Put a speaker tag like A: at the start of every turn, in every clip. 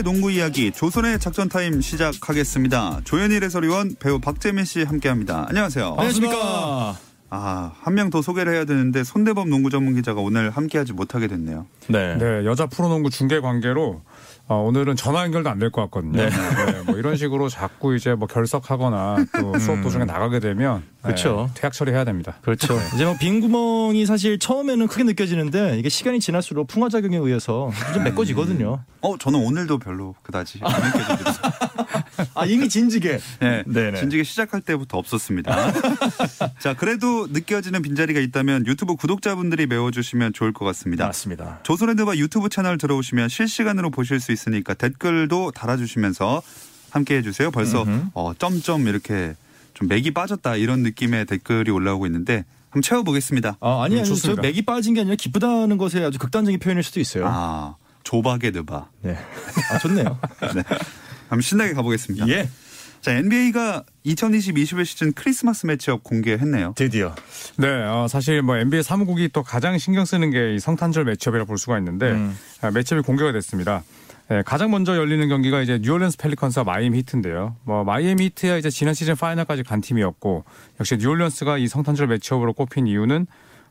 A: 오늘의 농구 이야기 조선의 작전 타임 시작하겠습니다. 조현일 해설위원 배우 박재민 씨 함께합니다. 안녕하세요.
B: 안녕하십니까.
A: 아, 한 명 더 소개를 해야 되는데 손대범 농구 전문 기자가 오늘 함께하지 못하게 됐네요.
B: 네.
C: 네, 여자 프로농구 중계 관계로 어, 오늘은 전화 연결도 안 될 것 같거든요.
B: 네.
C: 네, 뭐 이런 식으로 자꾸 이제 뭐 결석하거나 또 수업 도중에 나가게 되면
B: 그렇죠.
C: 네, 퇴학 처리해야 됩니다.
B: 그렇죠. 이제 뭐 빈 구멍이 사실 처음에는 크게 느껴지는데 이게 시간이 지날수록 풍화 작용에 의해서 좀 메꿔지거든요.
A: 어, 저는 오늘도 별로 그다지 안 느껴집니다.
B: 아 이미 진지게.
A: 네,
B: 네네.
A: 진지게 시작할 때부터 없었습니다. 자, 그래도 느껴지는 빈자리가 있다면 유튜브 구독자분들이 메워주시면 좋을 것 같습니다.
B: 맞습니다.
A: 조선헤드바 유튜브 채널 들어오시면 실시간으로 보실 수 있으니까 댓글도 달아주시면서 함께 해주세요. 벌써 어, 점점 이렇게 좀 맥이 빠졌다 이런 느낌의 댓글이 올라오고 있는데 한번 채워보겠습니다.
B: 아 아니
C: 음,
B: 아니 저. 맥이 빠진 게 아니라 기쁘다는 것에 아주 극단적인 표현일 수도 있어요.
A: 아 조박의 느바.
B: 네. 아 좋네요.
A: 네. 한번 신나게 가보겠습니다.
B: 예.
A: 자 NBA가 2020-21 시즌 크리스마스 matchup 공개했네요.
B: 드디어.
C: 네, 어, 사실 뭐 NBA 사무국이 또 가장 신경 쓰는 게 이 성탄절 matchup이라 볼 수가 있는데
B: 음.
C: 아, matchup이 공개가 됐습니다. 네, 가장 먼저 열리는 경기가 이제 뉴올리언스 펠리컨스와 마이애미 히트인데요. 뭐 마이애미 히트야 이제 지난 시즌 파이널까지 간 팀이었고 역시 뉴올리언스가 이 성탄절 matchup으로 꼽힌 이유는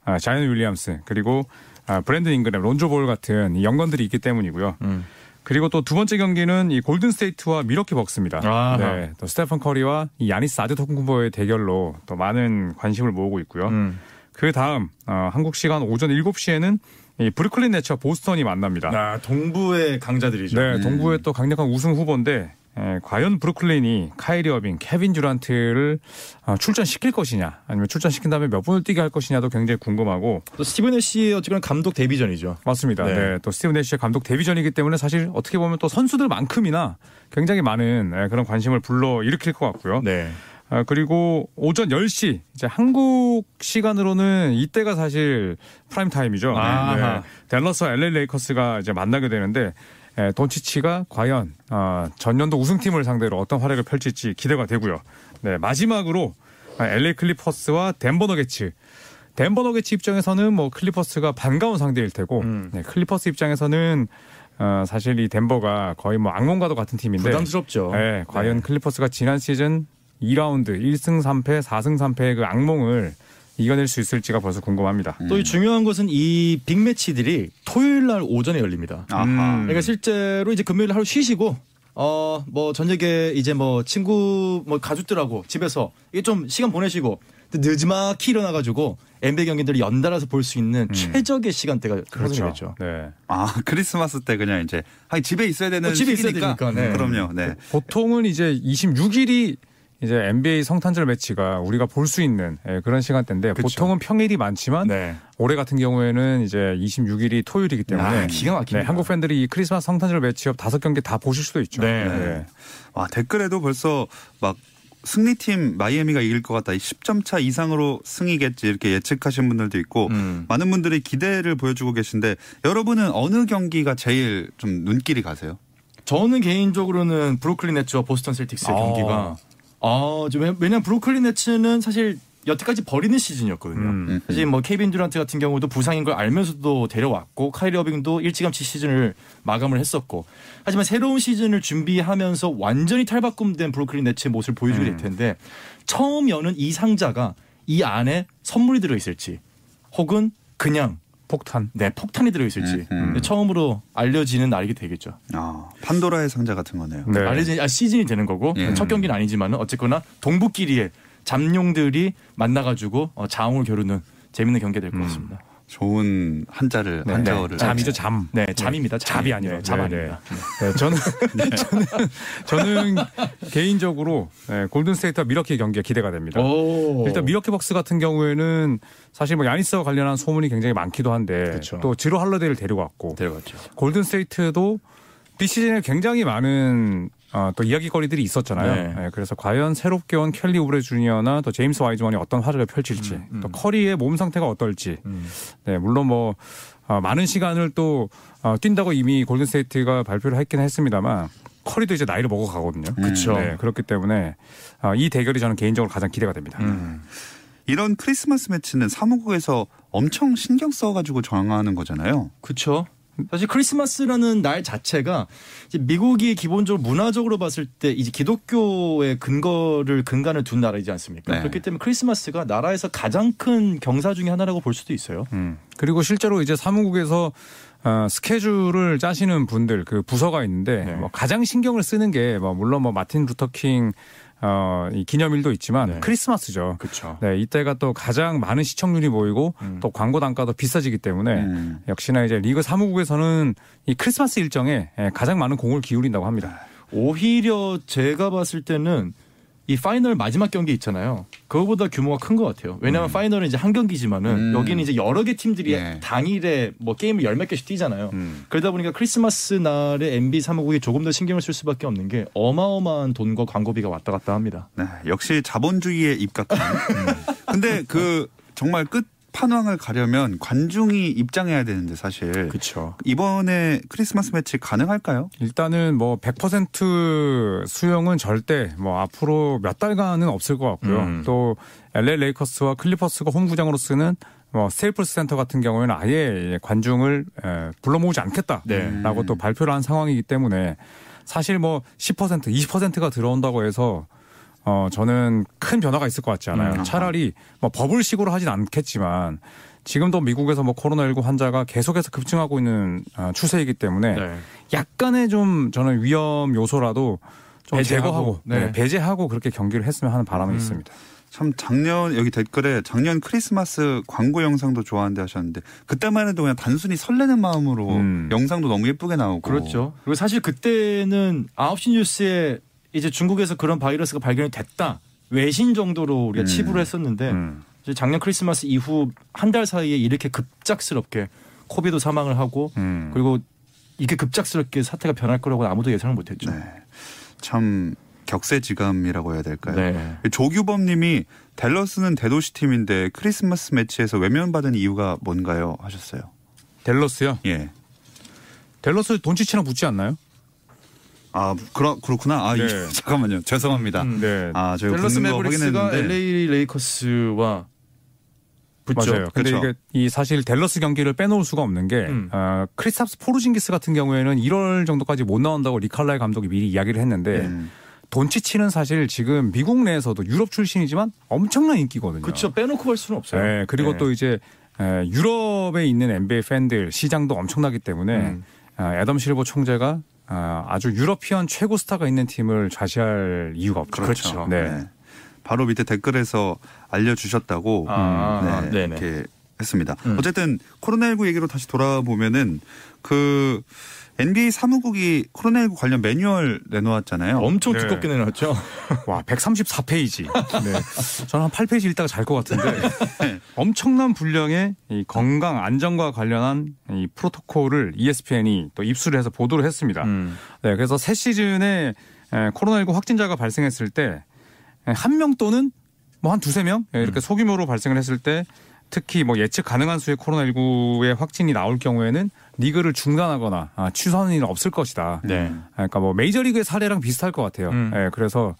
C: 아, 자이언 윌리엄슨 그리고 아, 브랜든 잉그램, 론조 볼 같은 이 young gun들이 있기 때문이고요.
B: 음.
C: 그리고 또 두 번째 경기는 이 골든 스테이트와 밀워키 벅스입니다.
B: 아하.
C: 네, 또 스테판 커리와 이 야니스 아데토쿤보의 대결로 또 많은 관심을 모으고 있고요.
B: 음.
C: 그 다음 어, 한국 시간 오전 7시에는 이 브루클린 네츠와 보스턴이 만납니다.
B: 아 동부의 강자들이죠.
C: 네, 동부의 또 강력한 우승 후보인데 에, 과연 브루클린이 카이리 어빙, 케빈 듀란트를 어, 출전시킬 것이냐 아니면 출전시킨 다음에 몇 분을 뛰게 할 것이냐도 굉장히 궁금하고
B: 또 스티브 내쉬의 어쨌거나 감독 데뷔전이죠.
C: 맞습니다.
B: 네.
C: 네. 또 스티브 내쉬의 감독 데뷔전이기 때문에 사실 어떻게 보면 또 선수들만큼이나 굉장히 많은 에, 그런 관심을 불러 일으킬 것 같고요.
B: 네.
C: 아, 그리고 오전 10시 이제 한국 시간으로는 이때가 사실 프라임 타임이죠.
B: 아하.
C: 댈러스와 LA 레이커스가 이제 만나게 되는데 에, 돈치치가 과연 어, 전년도 우승팀을 상대로 어떤 활약을 펼칠지 기대가 되고요. 네, 마지막으로 아, LA 클리퍼스와 덴버 너게츠. 덴버 너게츠 입장에서는 뭐 클리퍼스가 반가운 상대일 테고
B: 음.
C: 네, 클리퍼스 입장에서는 어, 사실 이 덴버가 거의 뭐 악몽과도 같은 팀인데
B: 부담스럽죠.
C: 네, 과연
B: 네.
C: 클리퍼스가 지난 시즌 2라운드 1승 3패, 4승 3패의 그 악몽을 이겨낼 수 있을지가 벌써 궁금합니다.
B: 또 이 중요한 것은 이 빅매치들이 토요일 날 오전에 열립니다.
A: 아하.
C: 음.
B: 그러니까 실제로 이제 금요일 하루 쉬시고 어 뭐 저녁에 이제 뭐 친구 뭐 가족들하고 집에서 이게 좀 시간 보내시고 늦지막히 일어나가지고 NBA 경기들을 연달아서 볼 수 있는 최적의 시간대가 그렇죠.
C: 네.
A: 아 크리스마스 때 그냥 이제 집에 있어야 되는
B: 어, 집에 있어야
A: 시기니까.
B: 되니까, 네.
A: 그럼요. 네.
C: 보통은 이제 26일이 이제 NBA 성탄절 매치가 우리가 볼 수 있는 예, 그런 시간대인데
B: 그쵸.
C: 보통은 평일이 많지만
B: 네.
C: 올해 같은 경우에는 이제 26일이 토요일이기 때문에
B: 아, 기가 막힙니다.
C: 네, 한국 팬들이 이 크리스마스 성탄절 매치업 다섯 경기 다 보실 수도 있죠.
B: 네.
A: 와 댓글에도 벌써 막 승리팀 마이애미가 이길 것 같다. 10점 차 이상으로 승이겠지 이렇게 예측하신 분들도 있고
B: 음.
A: 많은 분들이 기대를 보여주고 계신데 여러분은 어느 경기가 제일 좀 눈길이 가세요?
B: 저는 개인적으로는 브루클린 네츠와 보스턴 셀틱스의
C: 아.
B: 경기가 아, 좀 왜- 왜냐면 브루클린 네츠는 사실 여태까지 버리는 시즌이었거든요.
C: 음.
B: 사실 뭐 케빈 듀란트 같은 경우도 부상인 걸 알면서도 데려왔고 카이리 어빙도 일찌감치 시즌을 마감을 했었고 하지만 새로운 시즌을 준비하면서 완전히 탈바꿈된 브루클린 네츠의 모습을 보여주게 될 텐데 처음 여는 이 상자가 이 안에 선물이 들어 있을지 혹은 그냥
C: 폭탄.
B: 네 폭탄이 들어 있을지
A: 음, 음.
B: 처음으로 알려지는 날이 되겠죠.
A: 아 판도라의 상자 같은 거네요.
C: 네.
B: 알려진 아, 시즌이 되는 거고
A: 예.
B: 첫 경기는 아니지만은 어쨌거나 동부끼리의 잠룡들이 만나가지고 어, 자웅을 겨루는 재밌는 경기가 될 것 같습니다.
A: 좋은 한자를
B: 네,
A: 한자어를
C: 잠이죠 잠.
B: 네, 잠입니다. 잠.
C: 잡이 아니라
B: 네, 잠
C: 네,
B: 아닙니다.
C: 네, 저는 저는 저는 개인적으로 네, 골든 스테이트와 밀워키 경기가 기대가 됩니다.
B: 오.
C: 일단 밀워키 벅스 같은 경우에는 사실 뭐 야니스와 관련한 소문이 굉장히 많기도 한데
B: 그렇죠.
C: 또 즈루 할러데이를 데려왔고
B: 데려갔죠.
C: 골든 스테이트도 비시즌에 굉장히 많은 어, 또 이야기거리들이 있었잖아요.
B: 네.
C: 네, 그래서 과연 새롭게 온 켈리 우브레 주니어나 또 제임스 와이즈먼이 어떤 활약을 펼칠지
B: 음, 음.
C: 또 커리의 몸 상태가 어떨지
B: 음.
C: 네, 물론 뭐 어, 많은 시간을 또 어, 뛴다고 이미 골든스테이트가 발표를 했긴 했습니다만 커리도 이제 나이를 먹어가거든요.
B: 그쵸.
C: 네, 그렇기 때문에 어, 이 대결이 저는 개인적으로 가장 기대가 됩니다.
B: 음.
A: 이런 크리스마스 매치는 사무국에서 엄청 신경 써가지고 정하는 거잖아요.
B: 그렇죠. 사실 크리스마스라는 날 자체가 미국이 기본적으로 문화적으로 봤을 때 이제 기독교의 근거를 근간을 둔 나라이지 않습니까?
A: 네.
B: 그렇기 때문에 크리스마스가 나라에서 가장 큰 경사 중에 하나라고 볼 수도 있어요.
C: 음. 그리고 실제로 이제 사무국에서 어, 스케줄을 짜시는 분들 그 부서가 있는데
B: 네.
C: 뭐 가장 신경을 쓰는 게 뭐 물론 뭐 마틴 루터 킹 어, 이 기념일도 있지만
B: 네.
C: 크리스마스죠.
B: 그렇죠.
C: 네, 이때가 또 가장 많은 시청률이 모이고
B: 음.
C: 또 광고 단가도 비싸지기 때문에
A: 음.
C: 역시나 이제 리그 사무국에서는 이 크리스마스 일정에 예, 가장 많은 공을 기울인다고 합니다.
B: 오히려 제가 봤을 때는 이 파이널 마지막 경기 있잖아요. 그거보다 규모가 큰 것 같아요. 왜냐하면 파이널은 이제 한 경기지만은
A: 음.
B: 여기는 이제 여러 개 팀들이
A: 예.
B: 당일에 뭐 게임을 열 몇 개씩 뛰잖아요.
C: 음.
B: 그러다 보니까 크리스마스 날에 NBA 사무국이 조금 더 신경을 쓸 수밖에 없는 게 어마어마한 돈과 광고비가 왔다 갔다 합니다.
A: 네, 역시 자본주의에 입각한. 음. 근데 그 정말 끝판왕을 가려면 관중이 입장해야 되는데 사실
B: 그렇죠.
A: 이번에 크리스마스 매치 가능할까요?
C: 일단은 뭐 100% 수용은 절대 뭐 앞으로 몇 달간은 없을 것 같고요.
B: 음.
C: 또 LA 레이커스와 클리퍼스가 홈구장으로 쓰는 뭐 스테이플스 센터 같은 경우에는 아예 관중을 에, 불러 모으지 않겠다라고
B: 네.
C: 또 발표를 한 상황이기 때문에 사실 뭐 10% 20%가 들어온다고 해서 어 저는 큰 변화가 있을 것 같지 않아요.
B: 음.
C: 차라리 뭐 버블식으로 하진 않겠지만 지금도 미국에서 뭐 코로나19 환자가 계속해서 급증하고 있는 어, 추세이기 때문에
B: 네.
C: 약간의 좀 저는 위험 요소라도 좀
B: 배제하고,
C: 제거하고
B: 네.
C: 네, 배제하고 그렇게 경기를 했으면 하는 바람이
B: 음.
C: 있습니다.
A: 참 작년 여기 댓글에 작년 크리스마스 광고 영상도 좋아한대 하셨는데 그때만 해도 그냥 단순히 설레는 마음으로
C: 음.
A: 영상도 너무 예쁘게 나오고
B: 그렇죠. 그리고 사실 그때는 9시 뉴스에 이제 중국에서 그런 바이러스가 발견이 됐다. 외신 정도로 우리가
A: 음.
B: 치부를 했었는데
C: 음.
B: 이제 작년 크리스마스 이후 한 달 사이에 이렇게 급작스럽게 코비도 사망을 하고
C: 음.
B: 그리고 이게 급작스럽게 사태가 변할 거라고 아무도 예상을 못했죠.
A: 네. 참 격세지감이라고 해야 될까요?
B: 네.
A: 조규범님이 댈러스는 대도시 팀인데 크리스마스 매치에서 외면받은 이유가 뭔가요? 하셨어요.
C: 댈러스요.
A: 예.
C: 댈러스 돈치치랑 붙지 않나요?
A: 아 그렇 그렇구나. 아
C: 네.
A: 이- 잠깐만요. 죄송합니다.
B: 음.
C: 네.
A: 아 저희가
B: 댈러스 매브릭스가 LA 레이커스와 붙죠.
C: 맞아요. 근데
A: 그쵸.
C: 이게 이 사실 댈러스 경기를 빼놓을 수가 없는 게
B: 음.
C: 어, 크리스탑스 포르징기스 같은 경우에는 1월 정도까지 못 나온다고 릭 칼라일 감독이 미리 이야기를 했는데
A: 음.
C: 돈치치는 사실 지금 미국 내에서도 유럽 출신이지만 엄청난 인기거든요.
B: 그렇죠. 빼놓고 갈 수는 없어요.
C: 네, 그리고
B: 네.
C: 또 이제 에, 유럽에 있는 NBA 팬들 시장도 엄청나기 때문에
B: 음.
C: 어, 애덤 실버 총재가 어, 아주 유러피언 최고 스타가 있는 팀을 좌시할 이유가 없죠.
B: 그렇죠.
C: 네.
A: 네. 바로 밑에 댓글에서 알려주셨다고
B: 아,
A: 네,
B: 네네.
A: 이렇게 했습니다.
B: 음.
A: 어쨌든 코로나19 얘기로 다시 돌아보면은 그 NBA 사무국이 코로나19 관련 매뉴얼 내놓았잖아요.
B: 엄청
C: 네.
B: 두껍게 내놨죠.
C: 와, 134페이지. 네. 저는 한 8페이지 읽다가 잘 것 같은데 엄청난 분량의 이 건강 안전과 관련한 이 프로토콜을 ESPN이 또 입수를 해서 보도를 했습니다.
B: 음.
C: 네, 그래서 새 시즌에 에, 코로나19 확진자가 발생했을 때 한 명 또는 뭐 한 두세 명 예, 이렇게 소규모로 발생을 했을 때 특히 뭐 예측 가능한 수의 코로나19의 확진이 나올 경우에는 리그를 중단하거나 아, 취소하는 일은 없을 것이다.
B: 네.
C: 그러니까 뭐 메이저리그의 사례랑 비슷할 것 같아요.
B: 음.
C: 예, 그래서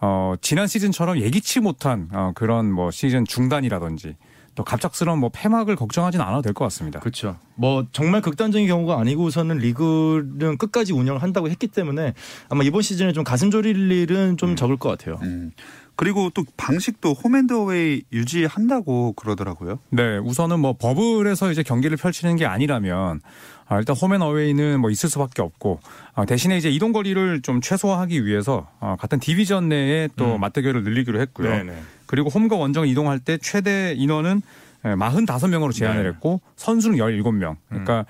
C: 어, 지난 시즌처럼 예기치 못한 어, 그런 뭐 시즌 중단이라든지 또 갑작스러운 뭐 폐막을 걱정하지는 않아도 될 것 같습니다.
B: 그렇죠. 뭐 정말 극단적인 경우가 아니고서는 리그는 끝까지 운영을 한다고 했기 때문에 아마 이번 시즌에 좀 가슴 졸일 일은 좀 적을 것 같아요.
A: 음. 그리고 또 방식도 홈앤드어웨이 유지한다고 그러더라고요.
C: 네, 우선은 뭐 버블에서 이제 경기를 펼치는 게 아니라면 아, 일단 홈앤 어웨이는 뭐 있을 수밖에 없고 아, 대신에 이제 이동 거리를 좀 최소화하기 위해서 어, 같은 디비전 내에 또
B: 음.
C: 맞대결을 늘리기로 했고요.
B: 네네.
C: 그리고 홈과 원정 이동할 때 최대 인원은 45명으로 제한을
B: 네.
C: 했고 선수는 17명. 그러니까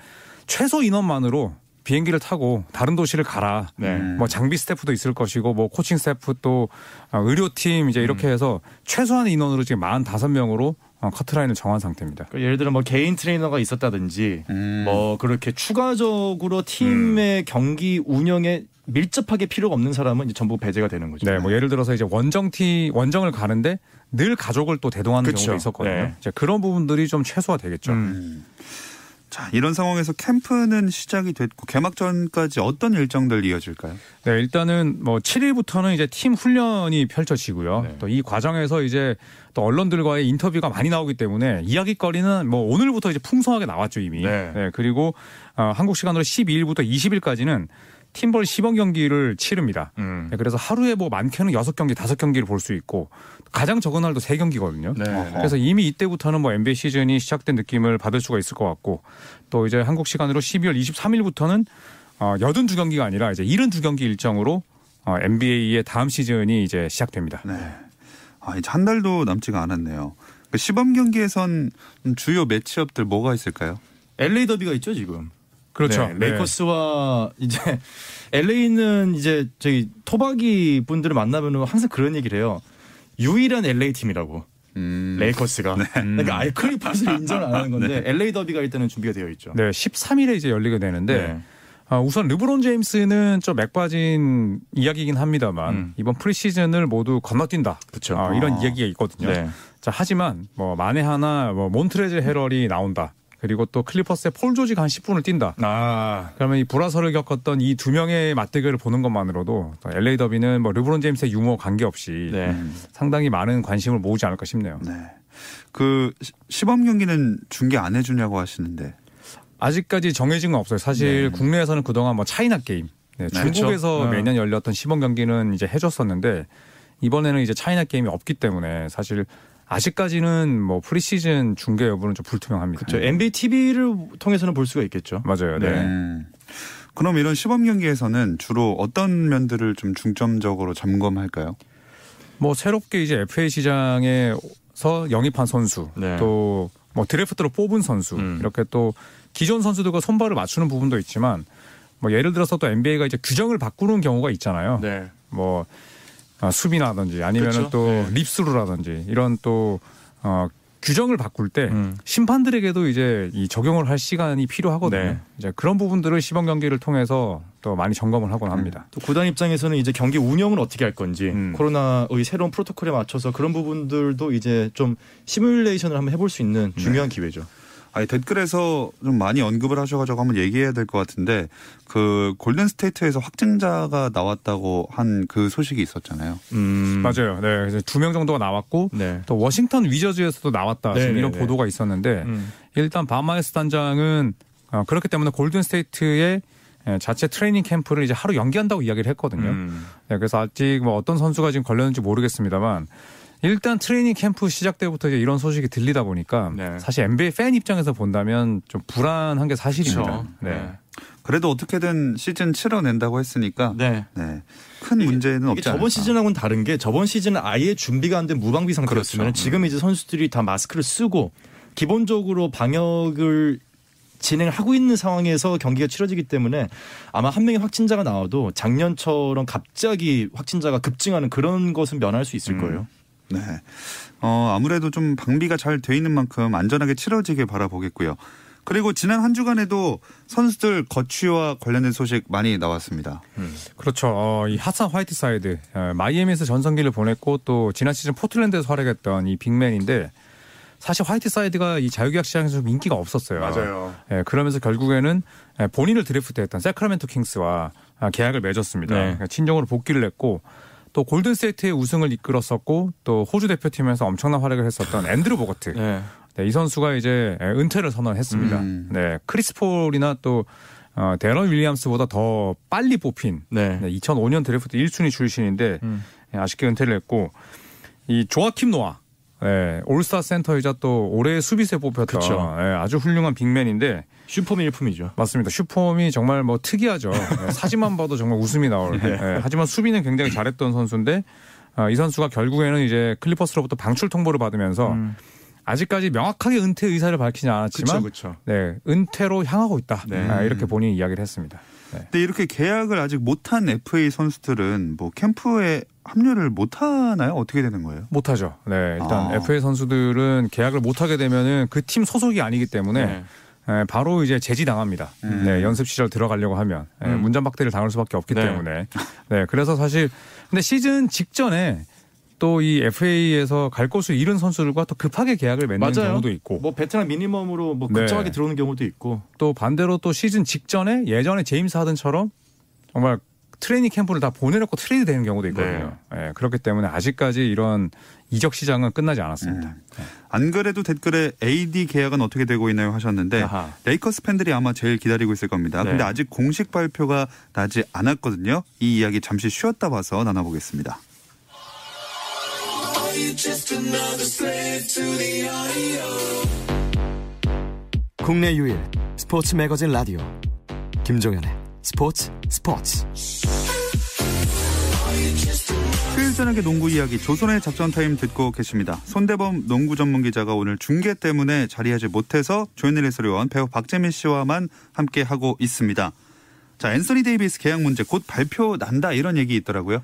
C: 최소 인원만으로 비행기를 타고 다른 도시를 가라.
B: 네.
A: 음.
C: 뭐 장비 스태프도 있을 것이고 뭐 코칭 스태프 또 어, 의료팀 이제
B: 음.
C: 이렇게 해서 최소한의 인원으로 지금 45명으로 어, 커트라인을 정한 상태입니다.
B: 그러니까 예를 들어 뭐 개인 트레이너가 있었다든지
A: 음.
B: 뭐 그렇게 추가적으로 팀의 경기 운영에 밀접하게 필요가 없는 사람은 이제 전부 배제가 되는 거죠.
C: 네, 뭐 예를 들어서 이제 원정티 원정을 가는데 늘 가족을 또 대동하는
B: 그쵸.
C: 경우가 있었거든요.
B: 네.
C: 이제 그런 부분들이 좀 최소화되겠죠.
B: 음.
A: 음. 자, 이런 상황에서 캠프는 시작이 됐고 개막전까지 어떤 일정들 이어질까요?
C: 네, 일단은 뭐 7일부터는 이제 팀 훈련이 펼쳐지고요.
B: 네.
C: 또이 과정에서 이제 또 언론들과의 인터뷰가 많이 나오기 때문에 이야기거리는 뭐 오늘부터 이제 풍성하게 나왔죠 이미.
B: 네.
C: 그리고 어, 한국 시간으로 12일부터 20일까지는 팀벌 시범 경기를 치릅니다.
B: 음.
C: 네, 그래서 하루에 뭐 많게는 6경기, 5경기를 볼 수 있고 가장 적은 날도 3경기거든요.
B: 네.
C: 그래서 이미 이때부터는 뭐 NBA 시즌이 시작된 느낌을 받을 수가 있을 것 같고 또 이제 한국 시간으로 12월 23일부터는 어, 82경기가 아니라 이제 72경기 일정으로 어, NBA의 다음 시즌이 이제 시작됩니다.
A: 네. 아, 이제 한 달도 남지가 않았네요. 그 시범 경기에선 주요 매치업들 뭐가 있을까요?
B: LA 더비가 있죠 지금.
C: 그렇죠.
B: 네, 레이커스와 이제 LA는 이제 저기 토박이 분들을 만나면 항상 그런 얘기를 해요. 유일한 LA 팀이라고
A: 음.
B: 레이커스가. 그러니까 아예 클리퍼스를 인정을 안 하는 건데 LA 더비가 일단은 준비가 되어 있죠.
C: 네, 13일에 이제 열리게 되는데
B: 네.
C: 어, 우선 르브론 제임스는 좀 맥빠진 이야기이긴 합니다만
B: 음.
C: 이번 프리시즌을 모두 건너뛴다.
B: 그쵸.
C: 어, 이런
A: 아.
C: 이야기가 있거든요.
B: 네.
C: 자, 하지만 뭐 만에 하나 뭐 몬트레즈 해럴이 나온다. 그리고 또 클리퍼스의 폴 조지가 한 10분을 뛴다.
B: 아
C: 그러면 이 불화설을 겪었던 이 두 명의 맞대결을 보는 것만으로도 또 LA 더비는 뭐 르브론 제임스의 유무 관계없이
B: 네.
A: 음.
C: 상당히 많은 관심을 모으지 않을까 싶네요.
A: 네. 그 시- 시범 경기는 중계 안 해주냐고 하시는데.
C: 아직까지 정해진 건 없어요. 사실
A: 네.
C: 국내에서는 그동안 뭐 차이나 게임, 네, 중국에서
B: 그렇죠.
C: 매년 열렸던 시범 경기는 이제 해줬었는데 이번에는 이제 차이나 게임이 없기 때문에 사실 아직까지는 뭐 프리시즌 중계 여부는 좀 불투명합니다.
B: 저 NBA TV를 통해서는 볼 수가 있겠죠.
C: 맞아요. 네.
B: 네.
A: 음. 그럼 이런 시범 경기에서는 주로 어떤 면들을 좀 중점적으로 점검할까요?
C: 뭐 새롭게 이제 FA 시장에서 영입한 선수,
B: 네.
C: 또뭐 드래프트로 뽑은 선수,
B: 음.
C: 이렇게 또 기존 선수들과 손발을 맞추는 부분도 있지만 뭐 예를 들어서 또 NBA가 이제 규정을 바꾸는 경우가 있잖아요.
B: 네.
C: 뭐 아, 수비라든지 아니면
B: 그렇죠.
C: 은또
B: 네.
C: 립스루라든지 이런 또 어, 규정을 바꿀 때
B: 음.
C: 심판들에게도 이제 이 적용을 할 시간이 필요하거든요.
B: 네.
C: 이제 그런 부분들을 시범 경기를 통해서 또 많이 점검을 하곤 합니다.
B: 또 구단 입장에서는 이제 경기 운영을 어떻게 할 건지
C: 음.
B: 코로나의 새로운 프로토콜에 맞춰서 그런 부분들도 이제 좀 시뮬레이션을 한번 해볼 수 있는 중요한 기회죠.
A: 아니 댓글에서 좀 많이 언급을 하셔가지고 한번 얘기해야 될 것 같은데 그 골든 스테이트에서 확진자가 나왔다고 한 그 소식이 있었잖아요.
B: 음.
C: 맞아요. 네, 그래서 두명 정도가 나왔고
B: 네.
C: 또 워싱턴 위저즈에서도 나왔다 지금
B: 네,
C: 이런
B: 네,
C: 보도가 있었는데
B: 음.
C: 일단 밥 마이어스 단장은 어, 그렇기 때문에 골든 스테이트의 예, 자체 트레이닝 캠프를 이제 하루 연기한다고 이야기를 했거든요.
B: 음.
C: 네, 그래서 아직 뭐 어떤 선수가 지금 걸렸는지 모르겠습니다만 일단 트레이닝 캠프 시작 때부터 이제 이런 소식이 들리다 보니까
B: 네.
C: 사실 NBA 팬 입장에서 본다면 좀 불안한 게 사실입니다.
B: 그렇죠.
C: 네.
A: 그래도 어떻게든 시즌 치러낸다고 했으니까 네.
B: 네.
A: 큰 문제는
B: 이게
A: 없지
B: 저번
A: 않을까.
B: 시즌하고는 다른 게 저번 시즌은 아예 준비가 안 된 무방비 상태였으면
A: 그렇죠.
B: 지금 이제 선수들이 다 마스크를 쓰고 기본적으로 방역을 진행을 하고 있는 상황에서 경기가 치러지기 때문에 아마 한 명의 확진자가 나와도 작년처럼 갑자기 확진자가 급증하는 그런 것은 면할 수 있을
C: 음.
B: 거예요.
A: 네. 어, 아무래도 좀 방비가 잘 돼 있는 만큼 안전하게 치러지길 바라보겠고요. 그리고 지난 한 주간에도 선수들 거취와 관련된 소식 많이 나왔습니다.
C: 그렇죠. 어, 이 하산 화이트사이드 어, 마이애미에서 전성기를 보냈고 또 지난 시즌 포틀랜드에서 활약했던 이 빅맨인데 사실 화이트사이드가 이 자유계약 시장에서 좀 인기가 없었어요. 예, 그러면서 결국에는 예, 본인을 드래프트했던 새크라멘토 킹스와 아, 계약을 맺었습니다.
B: 네.
C: 그러니까 친정으로 복귀를 했고 또 골든스테이트의 우승을 이끌었었고 또 호주 대표팀에서 엄청난 활약을 했었던 앤드루 보거트.
B: 네.
C: 네, 이 선수가 이제 은퇴를 선언했습니다.
A: 음.
C: 네, 크리스 폴이나 또 어, 데론 윌리엄스보다 더 빨리 뽑힌
B: 네.
C: 네, 2005년 드래프트 1순위 출신인데
B: 음.
C: 예, 아쉽게 은퇴를 했고 이 조아킴 노아 예, 올스타 센터이자 또 올해 수비수에 뽑혔던
B: 그쵸.
C: 예, 아주 훌륭한 빅맨인데
B: 슛폼이 일품이죠.
C: 맞습니다. 슛폼이 정말 뭐 특이하죠. 예, 사진만 봐도 정말 웃음이 나올.
B: 네.
C: 예, 하지만 수비는 굉장히 잘했던 선수인데 어, 이 선수가 결국에는 이제 클리퍼스로부터 방출 통보를 받으면서
B: 음.
C: 아직까지 명확하게 은퇴 의사를 밝히지 않았지만
B: 그렇죠.
C: 네, 은퇴로 향하고 있다.
B: 네.
C: 아, 이렇게 본인이 이야기를 했습니다. 네.
A: 근데 이렇게 계약을 아직 못한 FA 선수들은 뭐 캠프에 합류를 못 하나요? 어떻게 되는 거예요?
C: 못 하죠. 네, 일단
A: 아.
C: FA 선수들은 계약을 못 하게 되면은 그 팀 소속이 아니기 때문에
B: 네.
C: 예, 바로 이제 제지 당합니다.
A: 음.
C: 네, 연습 시절 들어가려고 하면 예,
B: 음.
C: 문전박대를 당할 수밖에 없기
B: 네.
C: 때문에. 네, 그래서 사실 근데 시즌 직전에 또 이 FA에서 갈 곳을 잃은 선수들과 또 급하게 계약을 맺는
B: 맞아요.
C: 경우도 있고
B: 뭐 베테랑 미니멈으로 뭐
C: 네.
B: 급정하게 들어오는 경우도 있고.
C: 또 반대로 또 시즌 직전에 예전에 제임스 하든처럼 정말 트레이닝 캠프를 다 보내놓고 트레이드 되는 경우도 있거든요. 예, 그렇기 때문에 아직까지 이런 이적 시장은 끝나지 않았습니다.
A: 음. 안 그래도 댓글에 AD 계약은 어떻게 되고 있나요 하셨는데
B: 아하.
A: 레이커스 팬들이 아마 제일 기다리고 있을 겁니다.
B: 네.
A: 근데 아직 공식 발표가 나지 않았거든요. 이 이야기 잠시 쉬었다 봐서 나눠보겠습니다.
D: 국내 유일 스포츠 매거진 라디오 김종현의 스포츠 스포츠
A: 수요일 저녁의 농구 이야기 조손의 작전 타임 듣고 계십니다. 손대범 농구 전문 기자가 오늘 중계 때문에 자리하지 못해서 조현일 해설위원 배우 박재민 씨와만 함께 하고 있습니다. 자 앤서니 데이비스 계약 문제 곧 발표 난다 이런 얘기 있더라고요.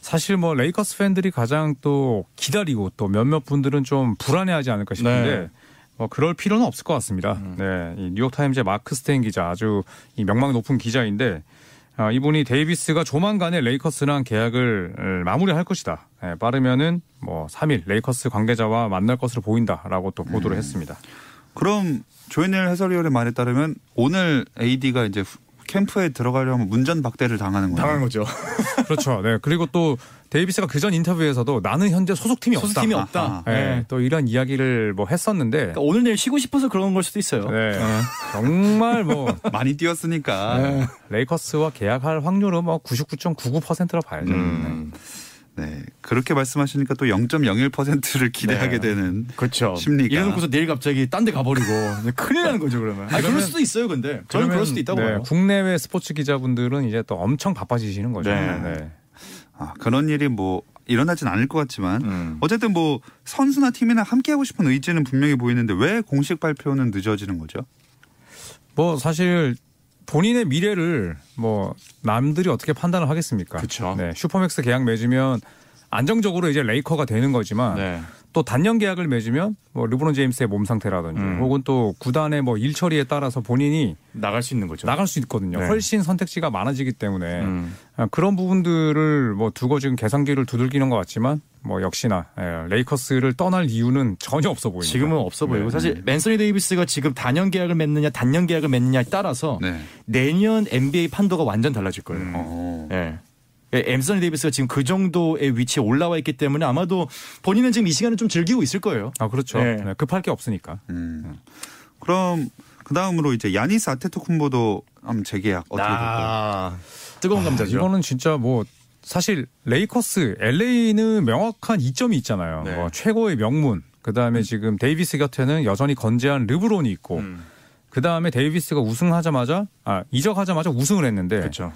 C: 사실 뭐 레이커스 팬들이 가장 또 기다리고 또 몇몇 분들은 좀 불안해하지 않을까 싶은데
B: 네.
C: 뭐 그럴 필요는 없을 것 같습니다. 네, 이 뉴욕 타임즈의 마크 스테인 기자 아주 이 명망 높은 기자인데 아, 이분이 데이비스가 조만간에 레이커스랑 계약을 을 마무리할 것이다. 예, 빠르면은 뭐 3일 레이커스 관계자와 만날 것으로 보인다라고 또 보도를 했습니다.
A: 그럼 조현일 해설위원의 말에 따르면 오늘 AD가 이제 후- 캠프에 들어가려면 문전박대를 당하는 거예요.
B: 당한 거죠.
C: 그렇죠. 네. 그리고 또 데이비스가 그전 인터뷰에서도 나는 현재 소속팀이 없다.
B: 소속팀이 없다.
C: 네,
B: 네.
C: 또 이런 이야기를 뭐 했었는데
B: 그러니까 오늘 내일 쉬고 싶어서 그런 걸 수도 있어요.
C: 네. 정말 뭐
A: 많이 뛰었으니까.
B: 네.
C: 레이커스와 계약할 확률은 뭐 99.99%라 봐야죠.
B: 음.
A: 네. 그렇게 말씀하시니까 또 0.01%를 기대하게
B: 네.
A: 되는
B: 그렇죠.
A: 심리가.
B: 이래놓고서 내일 갑자기 딴 데 가버리고 큰일 나는 거죠 그러면. 아, 그럴
C: 그러면-
B: 수도 있어요 근데. 저는
C: 그러면,
B: 그럴 수도 있다고
C: 네,
B: 봐요.
C: 국내외 스포츠 기자분들은 이제 또 엄청 바빠지시는 거죠.
B: 네.
C: 네.
A: 아, 그런 일이 뭐 일어나진 않을 것 같지만
B: 음.
A: 어쨌든 뭐 선수나 팀이나 함께 하고 싶은 의지는 분명히 보이는데 왜 공식 발표는 늦어지는 거죠?
C: 뭐 사실 본인의 미래를 뭐 남들이 어떻게 판단을 하겠습니까?
B: 그쵸.
C: 네, supermax 계약 맺으면 안정적으로 이제 레이커가 되는 거지만
B: 네.
C: 또 단년 계약을 맺으면 뭐 르브론 제임스의 몸 상태라든지
B: 음.
C: 혹은 또 구단의 뭐 일 처리에 따라서 본인이
B: 나갈 수 있는 거죠.
C: 나갈 수 있거든요.
B: 네.
C: 훨씬 선택지가 많아지기 때문에
B: 음.
C: 아, 그런 부분들을 뭐 두고 지금 계산기를 두들기는 것 같지만 뭐 역시나 예, 레이커스를 떠날 이유는 전혀 없어 보입니다.
B: 지금은 없어 보이고 사실 맨서니 데이비스가 지금 단년 계약을 맺느냐 단년 계약을 맺느냐에 따라서
A: 네.
B: 내년 NBA 판도가 완전 달라질 거예요.
C: 음.
A: 어.
B: 예. 예, 앤서니 데이비스가 지금 그 정도의 위치에 올라와 있기 때문에 아마도 본인은 지금 이 시간을 좀 즐기고 있을 거예요.
C: 아 그렇죠.
B: 네.
C: 네, 급할 게 없으니까.
A: 음. 그럼 그 다음으로 이제 야니스 아테토쿤보도 한번 재계약 어떻게 될까요?
B: 아, 뜨거운 감자죠.
C: 이거는 진짜 뭐 사실 레이커스, LA는 명확한 이점이 있잖아요.
B: 네.
C: 뭐 최고의 명문. 그 다음에 지금 데이비스 곁에는 여전히 건재한 르브론이 있고.
B: 음,
C: 그 다음에 데이비스가 우승하자마자 아 이적하자마자 우승을 했는데
B: 그렇죠.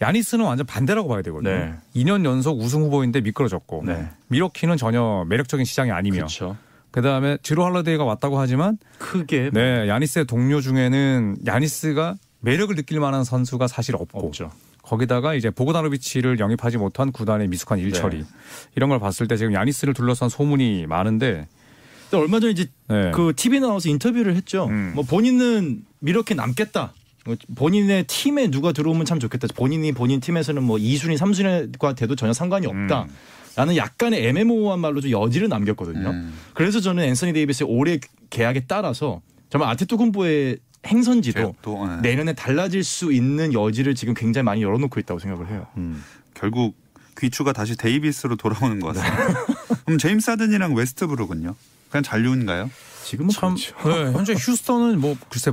C: 야니스는 완전 반대라고 봐야 되거든요.
B: 네.
C: 2년 연속 우승 후보인데 미끄러졌고
B: 네.
C: 미러키는 전혀 매력적인 시장이 아니며
B: 그렇죠.
C: 그 다음에 지로 할러데이가 왔다고 하지만
B: 크게
C: 네 야니스의 동료 중에는 야니스가 매력을 느낄 만한 선수가 사실 없고
B: 없죠.
C: 거기다가 이제 보고다노비치를 영입하지 못한 구단의 미숙한 일처리
B: 네.
C: 이런 걸 봤을 때 지금 야니스를 둘러싼 소문이 많은데
B: 얼마 전에 이제
C: 네.
B: 그 TV 나와서 인터뷰를 했죠.
C: 음.
B: 뭐 본인은 이렇게 남겠다. 뭐 본인의 팀에 누가 들어오면 참 좋겠다. 본인이 본인 팀에서는 뭐 2순위, 3순위가 돼도 전혀 상관이 없다.
C: 음.
B: 라는 약간의 애매모호한 말로 좀 여지를 남겼거든요.
A: 음.
B: 그래서 저는 앤서니 데이비스의 올해 계약에 따라서 정말 아테토쿤보의 행선지도
A: 또, 네.
B: 내년에 달라질 수 있는 여지를 지금 굉장히 많이 열어놓고 있다고 생각을 해요.
A: 결국 귀추가 다시 데이비스로 돌아오는 것 같습니다. 그럼 제임스 하든이랑 웨스트브룩은요? 그냥 잔류인가요?
B: 지금은
C: 참
B: 그렇죠.
C: 네, 현재 휴스턴은 뭐 글쎄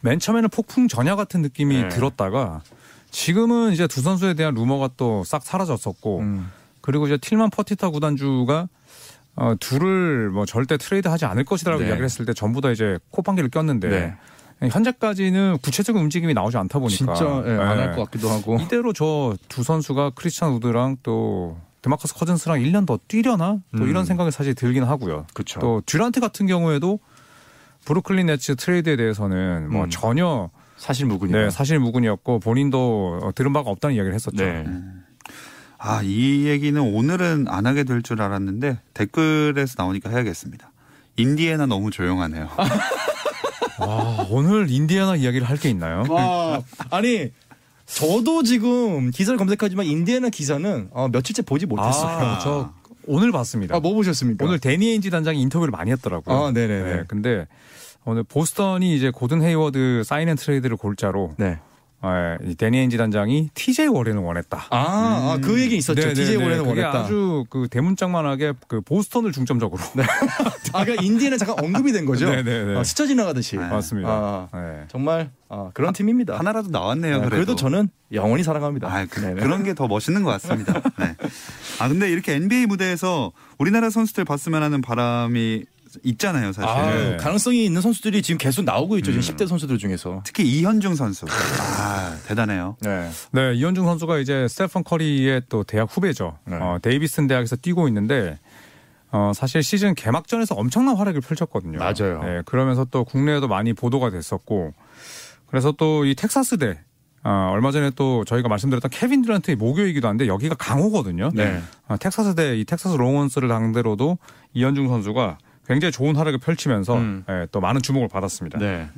C: 맨 처음에는 폭풍 전야 같은 느낌이
B: 네.
C: 들었다가 지금은 이제 두 선수에 대한 루머가 또 싹 사라졌었고
B: 음.
C: 그리고 이제 틸만 퍼티타 구단주가 어, 둘을 뭐 절대 트레이드하지 않을 것이다라고
B: 네.
C: 이야기를 했을 때 전부 다 이제 콧방귀를 꼈는데
B: 네.
C: 현재까지는 구체적인 움직임이 나오지 않다 보니까
B: 진짜 예, 안할
C: 네.
B: 것 같기도 하고.
C: 이대로 저 두 선수가 크리스찬 우드랑 또 데마커스 커즌스랑 1년 더 뛰려나 또
B: 음.
C: 이런 생각이 사실 들긴 하고요.
B: 그렇죠.
C: 또 듀란트 같은 경우에도 브루클린 네츠 트레이드에 대해서는 뭐
B: 음.
C: 전혀
B: 사실 무근이다.
C: 네, 사실 무근이었고 본인도 어, 들은 바가 없다는 이야기를 했었죠.
B: 네.
A: 아, 이 얘기는 오늘은 안 하게 될 줄 알았는데 댓글에서 나오니까 해야겠습니다. 인디애나 너무 조용하네요.
C: 와, 오늘 인디애나 이야기를 할 게 있나요?
B: 와, 아니 저도 지금 기사를 검색하지만 인디애나 기사는 어, 며칠째 보지 못했어요.
C: 아, 저 오늘 봤습니다.
B: 아, 뭐 보셨습니까?
C: 오늘 대니 에인지 단장이 인터뷰를 많이 했더라고요.
B: 아, 네네네.
C: 네, 근데 오늘 보스턴이 이제 고든 헤이워드 sign and trade를 골자로
B: 네.
C: 예, 이 대니 에인지 단장이 TJ 워렌을 원했다.
B: 아, 아, 그 얘기 있었죠.
C: 네, 네,
B: TJ
C: 네.
B: 워렌을
C: 그렇게
B: 원했다.
C: 아주 그 대문짝만하게 그 보스턴을 중점적으로.
B: 아, 그러니까 인디애나 잠깐 언급이 된 거죠?
C: 네, 네, 네.
B: 아, 스쳐 지나가듯이.
C: 맞습니다.
B: 아,
C: 네.
B: 정말 아, 그런 팀입니다.
A: 하나라도 나왔네요.
B: 아,
A: 그래도.
B: 그래도 저는 영원히 사랑합니다.
A: 아, 그. 런 게 더 멋있는 것 같습니다. 네. 아, 근데 이렇게 NBA 무대에서 우리나라 선수들 봤으면 하는 바람이 있잖아요, 사실.
B: 아,
C: 네.
B: 가능성이 있는 선수들이 지금 계속 나오고 있죠. 지금 10대 선수들 중에서.
A: 특히 이현중 선수. 아, 대단해요.
B: 네.
C: 네, 이현중 선수가 이제 스테판 커리의 또 대학 후배죠.
B: 네.
C: 어, 데이비슨 대학에서 뛰고 있는데 어, 사실 시즌 개막전에서 엄청난 활약을 펼쳤거든요.
B: 맞아요.
C: 네, 그러면서 또 국내에도 많이 보도가 됐었고 그래서 또 이 텍사스대 어, 얼마 전에 또 저희가 말씀드렸던 케빈 듀란트의 모교이기도 한데 여기가 강호거든요.
B: 네.
C: 어, 텍사스대 이 텍사스 롱혼스를 상대로도 이현중 선수가 굉장히 좋은 활약을 펼치면서
B: 음.
C: 예, 또 많은 주목을 받았습니다.
B: 네.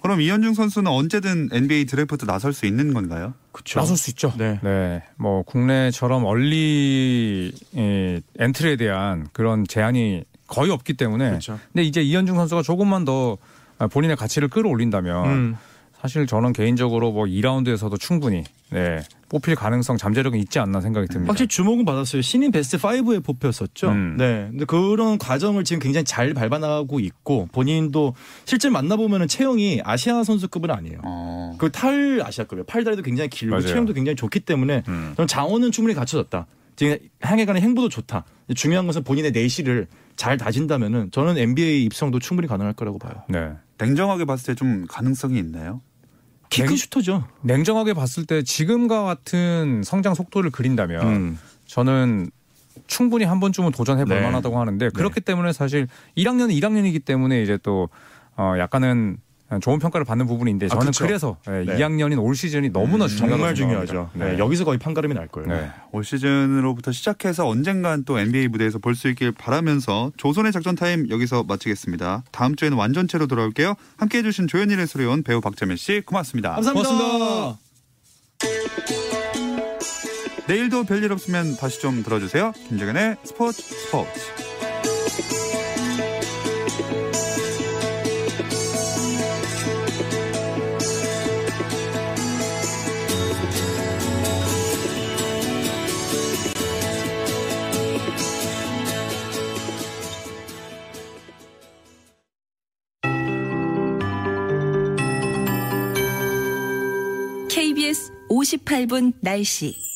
A: 그럼 이현중 선수는 언제든 NBA 드래프트 나설 수 있는 건가요?
B: 그렇죠.
C: 나설 수 있죠.
B: 네.
C: 뭐 국내처럼 early 이, entry에 대한 그런 제한이 거의 없기 때문에.
B: 그렇죠.
C: 근데 이제 이현중 선수가 조금만 더 본인의 가치를 끌어올린다면
B: 음.
C: 사실 저는 개인적으로 뭐 2라운드에서도 충분히 네, 뽑힐 가능성 잠재력은 있지 않나 생각이 듭니다.
B: 확실히 주목은 받았어요. 신인 베스트 5에 뽑혔었죠.
C: 음.
B: 네. 근데 그런 과정을 지금 굉장히 잘 밟아나가고 있고 본인도 실제 만나보면은 체형이 아시아 선수급은 아니에요.
A: 어.
B: 그탈 아시아급이에요. 팔다리도 굉장히 길고
C: 맞아요.
B: 체형도 굉장히 좋기 때문에
C: 음.
B: 저는 장원은 충분히 갖춰졌다. 지금 향해 가는 행보도 좋다. 중요한 것은 본인의 내실을 잘 다진다면은 저는 NBA 입성도 충분히 가능할 거라고 봐요.
C: 네.
A: 냉정하게 봤을 때 좀 가능성이 있나요?
B: 키큰
C: 냉-
B: 슈터죠.
C: 냉정하게 봤을 때 지금과 같은 성장 속도를 그린다면
B: 음.
C: 저는 충분히 한 번쯤은 도전해 볼
B: 네.
C: 만하다고 하는데 그렇기 때문에 사실 1학년은 1학년이기 때문에 이제 또 어, 약간은 좋은 평가를 받는 부분인데
B: 아,
C: 저는
B: 그쵸.
C: 그래서 예,
B: 네.
C: 2학년인 올 시즌이 너무나 중요하다고
B: 정말. 중요하죠.
C: 네.
B: 네, 여기서 거의 판가름이 날 거예요.
C: 네.
A: 올 시즌으로부터 시작해서 언젠간 또 NBA 무대에서 볼 수 있길 바라면서 조선의 작전 타임 여기서 마치겠습니다. 다음 주에는 완전체로 돌아올게요. 함께 해 주신 조현일의 소리온 배우 박재민 씨 고맙습니다.
B: 감사합니다.
C: 고맙습니다.
A: 내일도 별일 없으면 다시 좀 들어주세요. 김정현의 스포츠 스포츠.
E: 58분 날씨.